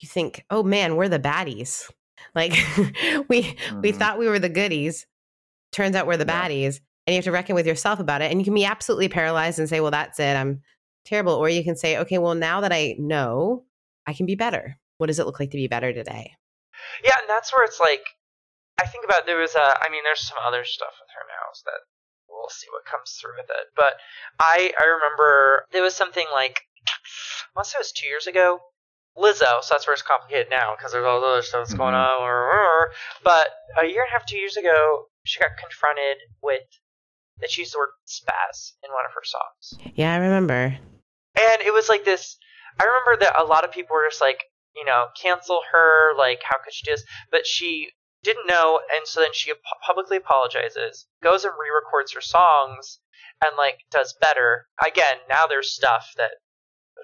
you think, "Oh man, we're the baddies." Like *laughs* we we Mhm. thought we were the goodies. Turns out we're the Yeah. baddies, and you have to reckon with yourself about it. And you can be absolutely paralyzed and say, "Well, that's it. I'm terrible." Or you can say, "Okay, well, now that I know, I can be better. What does it look like to be better today?" Yeah, and that's where it's like, I think about there was a, I mean, there's some other stuff with her now that we'll see what comes through with it. But I, I remember there was something like, I to say it was two years ago. Lizzo, so that's where it's complicated now because there's all the other stuff that's going Mhm. on. But a year and a half, two years ago, she got confronted with that she used the word spaz in one of her songs. Yeah, I remember. And it was like this. I remember that a lot of people were just like, you know, cancel her. Like, how could she do this? But she didn't know, and so then she ap- publicly apologizes, goes and re-records her songs, and like does better. Again, now there's stuff that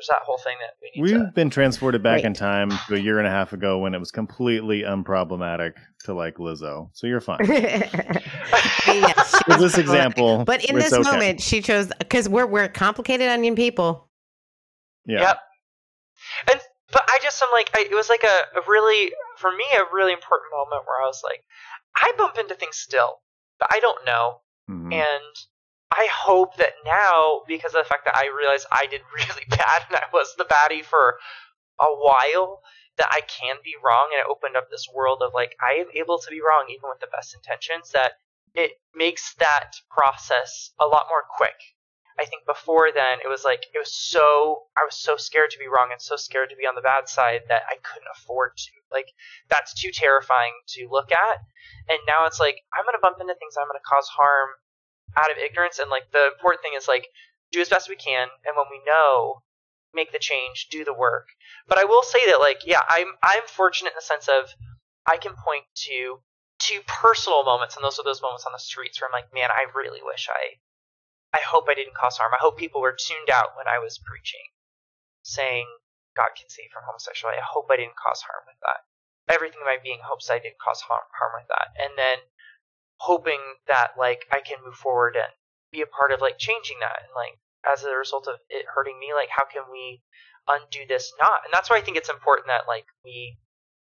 there's that whole thing that we need We've to. been transported back Right. in time to a year and a half ago when it was completely unproblematic to like Lizzo. So you're fine. *laughs* yes, she For this example, But in this okay. moment, she chose because we're we're complicated onion people. yeah, Yep. And but I just am like, I, it was like a, a really for me a really important moment where I was like, I bump into things still, but I don't know. Mhm. And I hope that now, because of the fact that I realized I did *laughs* really bad and I was the baddie for a while, that I can be wrong and it opened up this world of like I am able to be wrong even with the best intentions that it makes that process a lot more quick. I think before then it was like it was so I was so scared to be wrong and so scared to be on the bad side that I couldn't afford to. Like that's too terrifying to look at. And now it's like I'm gonna bump into things I'm gonna cause harm out of ignorance and like the important thing is like do as best we can and when we know make the change, do the work. But I will say that like yeah, I'm I'm fortunate in the sense of I can point to two personal moments and those are those moments on the streets where I'm like, man, I really wish I I hope I didn't cause harm. I hope people were tuned out when I was preaching, saying God can save from homosexuality. I hope I didn't cause harm with that. Everything in my being hopes I didn't cause harm, harm with that. And then hoping that like I can move forward and be a part of like changing that and like as a result of it hurting me, like how can we undo this not? And that's why I think it's important that like we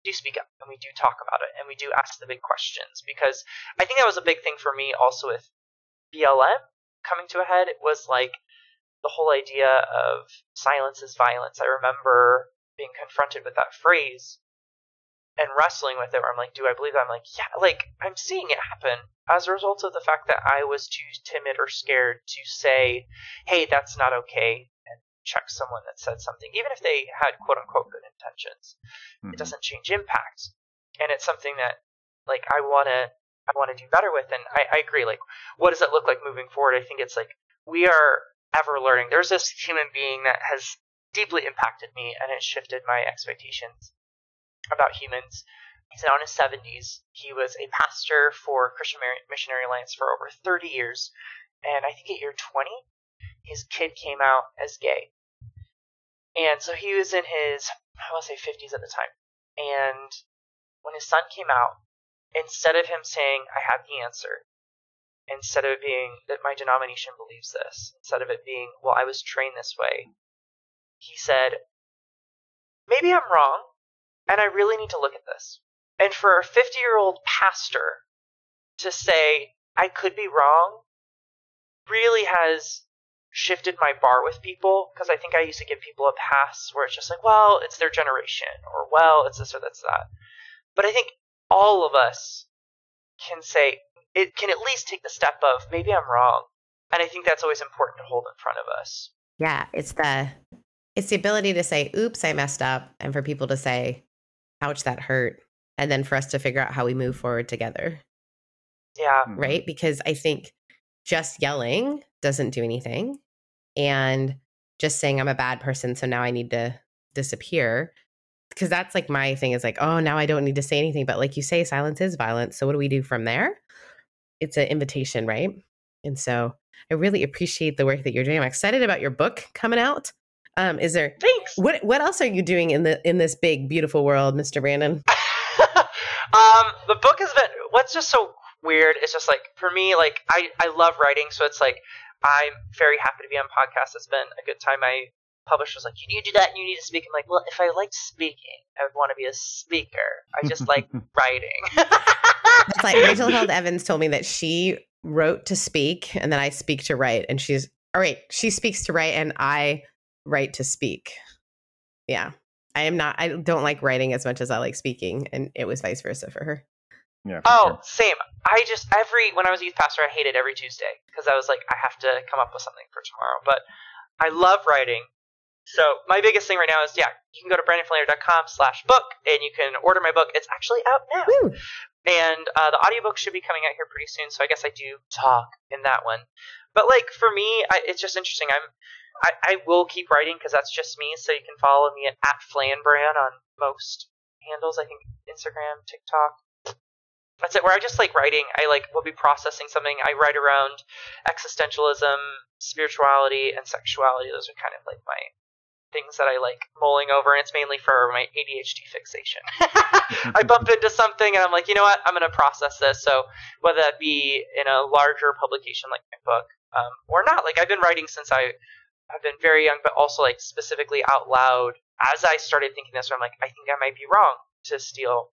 do speak up and we do talk about it and we do ask the big questions because I think that was a big thing for me also with BLM coming to a head it was like the whole idea of silence is violence. I remember being confronted with that phrase and wrestling with it where I'm like, do I believe that? I'm like, yeah, like I'm seeing it happen as a result of the fact that I was too timid or scared to say, hey, that's not okay and check someone that said something, even if they had quote unquote good intentions. Mm-hmm. It doesn't change impact. And it's something that like I wanna I want to do better with. And I, I agree. Like, what does it look like moving forward? I think it's like we are ever learning. There's this human being that has deeply impacted me and it shifted my expectations about humans. He's now in his 70s. He was a pastor for Christian Missionary Alliance for over 30 years. And I think at year 20, his kid came out as gay. And so he was in his, I want to say 50s at the time. And when his son came out, instead of him saying, I have the answer, instead of it being that my denomination believes this, instead of it being, well, I was trained this way, he said, maybe I'm wrong, and I really need to look at this. And for a 50 year old pastor to say, I could be wrong, really has shifted my bar with people because I think I used to give people a pass where it's just like, well, it's their generation, or well, it's this or that's that. But I think all of us can say it can at least take the step of maybe I'm wrong. And I think that's always important to hold in front of us. Yeah, it's the it's the ability to say, "Oops, I messed up," and for people to say, "Ouch, that hurt," and then for us to figure out how we move forward together. Yeah. Mm-hmm. Right? Because I think just yelling doesn't do anything, and just saying I'm a bad person, so now I need to disappear because that's like my thing is like, oh, now I don't need to say anything. But like you say, silence is violence. So what do we do from there? It's an invitation, right? And so I really appreciate the work that you're doing. I'm excited about your book coming out. Um, is there thanks? What what else are you doing in the in this big beautiful world, Mr. Brandon? *laughs* um, the book has been what's just so weird. It's just like for me, like I I love writing, so it's like I'm very happy to be on podcast. It's been a good time. I publisher's like, you need to do that and you need to speak. I'm like, well, if I liked speaking, I would want to be a speaker. I just *laughs* like writing. *laughs* it's like Rachel Held Evans told me that she wrote to speak and then I speak to write. And she's, all right, she speaks to write and I write to speak. Yeah. I am not, I don't like writing as much as I like speaking. And it was vice versa for her. Yeah. oh, sure. same. I just every when I was a youth pastor, I hated every Tuesday because I was like, I have to come up with something for tomorrow. But I love writing. So my biggest thing right now is yeah, you can go to brandonflanery.com slash book and you can order my book. It's actually out now. Woo. And uh, the audiobook should be coming out here pretty soon, so I guess I do talk in that one. But like for me, I, it's just interesting. I'm I, I will keep writing because that's just me. So you can follow me at, at Flanbrand on most handles. I think Instagram, TikTok. That's it. Where I just like writing. I like will be processing something. I write around existentialism, spirituality, and sexuality. Those are kind of like my things that I like mulling over, and it's mainly for my ADHD fixation. *laughs* I bump into something, and I'm like, you know what? I'm going to process this. So whether that be in a larger publication like my book um, or not, like I've been writing since I have been very young, but also like specifically out loud. As I started thinking this, I'm like, I think I might be wrong to steal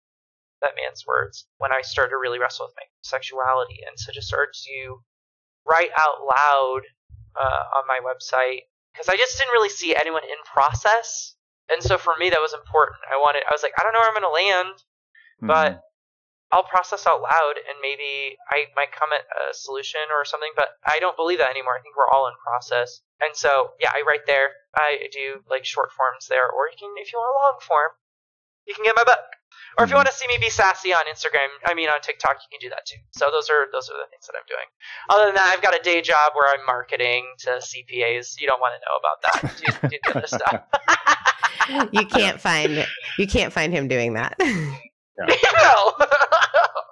that man's words when I started to really wrestle with my sexuality, and so just started to write out loud uh, on my website because I just didn't really see anyone in process And so for me, that was important. I wanted, I was like, I don't know where I'm going to land, but Mhm. I'll process out loud and maybe I might come at a solution or something, but I don't believe that anymore. I think we're all in process. And so, yeah, I write there. I do like short forms there, or you can, if you want a long form, you can get my book. Or if you Mhm. want to see me be sassy on Instagram, I mean on TikTok, you can do that too. So those are those are the things that I'm doing. Other than that, I've got a day job where I'm marketing to CPAs. You don't want to know about that. *laughs* Do, do the other stuff. you can't find you can't find him doing that. *laughs* no,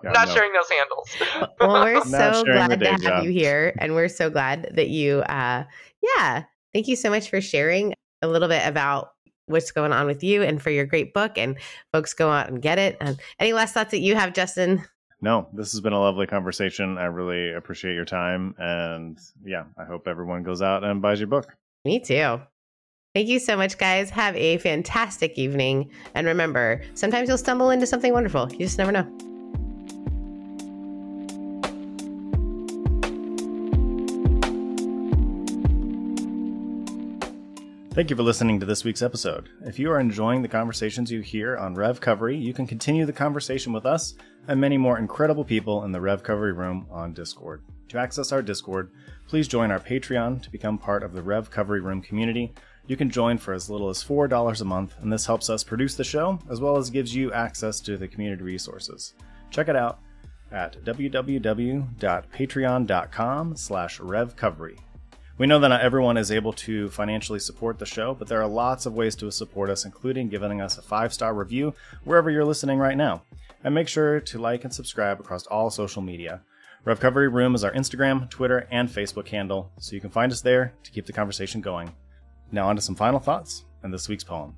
Yeah, *laughs* *laughs* not no. sharing those handles. *laughs* well, we're so glad to have job. you here, and we're so glad that you, uh, yeah, thank you so much for sharing a little bit about what's going on with you and for your great book. And folks, go out and get it. Um, any last thoughts that you have, Justin? No, this has been a lovely conversation. I really appreciate your time. And yeah, I hope everyone goes out and buys your book. Me too. Thank you so much, guys. Have a fantastic evening. And remember, sometimes you'll stumble into something wonderful. You just never know. Thank you for listening to this week's episode. If you are enjoying the conversations you hear on Revcovery, you can continue the conversation with us and many more incredible people in the Revcovery room on Discord. To access our Discord, please join our Patreon to become part of the Revcovery room community. You can join for as little as $4 a month, and this helps us produce the show as well as gives you access to the community resources. Check it out at www.patreon.com slash revcovery. We know that not everyone is able to financially support the show, but there are lots of ways to support us, including giving us a five star review wherever you're listening right now. And make sure to like and subscribe across all social media. Revcovery Room is our Instagram, Twitter, and Facebook handle, so you can find us there to keep the conversation going. Now, on to some final thoughts and this week's poem.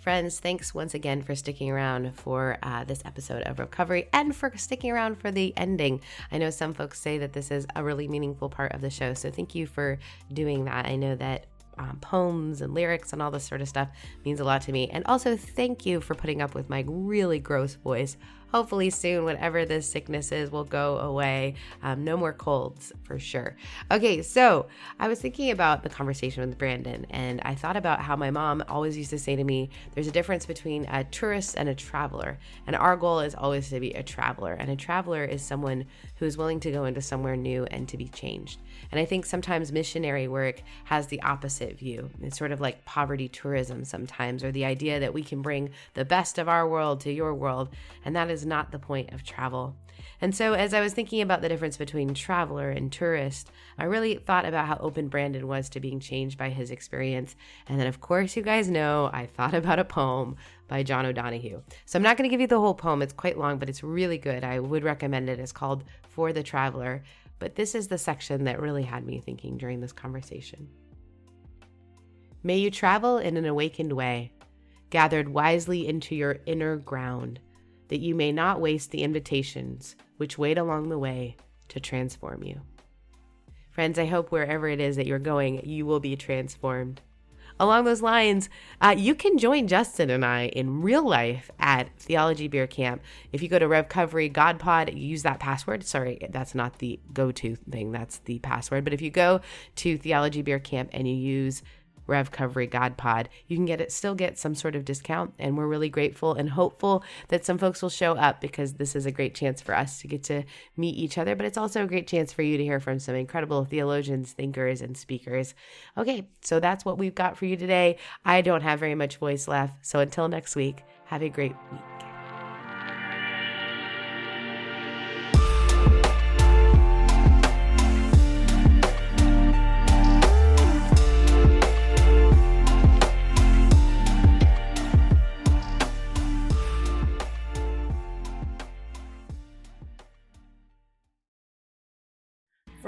Friends, thanks once again for sticking around for uh, this episode of Revcovery and for sticking around for the ending. I know some folks say that this is a really meaningful part of the show, so thank you for doing that. I know that um, poems and lyrics and all this sort of stuff means a lot to me. And also, thank you for putting up with my really gross voice. Hopefully, soon, whatever this sickness is, will go away. Um, no more colds for sure. Okay, so I was thinking about the conversation with Brandon, and I thought about how my mom always used to say to me, There's a difference between a tourist and a traveler. And our goal is always to be a traveler. And a traveler is someone who is willing to go into somewhere new and to be changed. And I think sometimes missionary work has the opposite view. It's sort of like poverty tourism sometimes, or the idea that we can bring the best of our world to your world. And that is not the point of travel. And so, as I was thinking about the difference between traveler and tourist, I really thought about how open Brandon was to being changed by his experience. And then, of course, you guys know I thought about a poem by John O'Donohue. So, I'm not going to give you the whole poem, it's quite long, but it's really good. I would recommend it. It's called For the Traveler. But this is the section that really had me thinking during this conversation. May you travel in an awakened way, gathered wisely into your inner ground, that you may not waste the invitations which wait along the way to transform you. Friends, I hope wherever it is that you're going, you will be transformed. Along those lines, uh, you can join Justin and I in real life at Theology Beer Camp. If you go to Revcovery GodPod, use that password. Sorry, that's not the go to thing, that's the password. But if you go to Theology Beer Camp and you use Revcovery GodPod, you can get it still get some sort of discount. And we're really grateful and hopeful that some folks will show up because this is a great chance for us to get to meet each other. But it's also a great chance for you to hear from some incredible theologians, thinkers, and speakers. Okay, so that's what we've got for you today. I don't have very much voice left. So until next week, have a great week.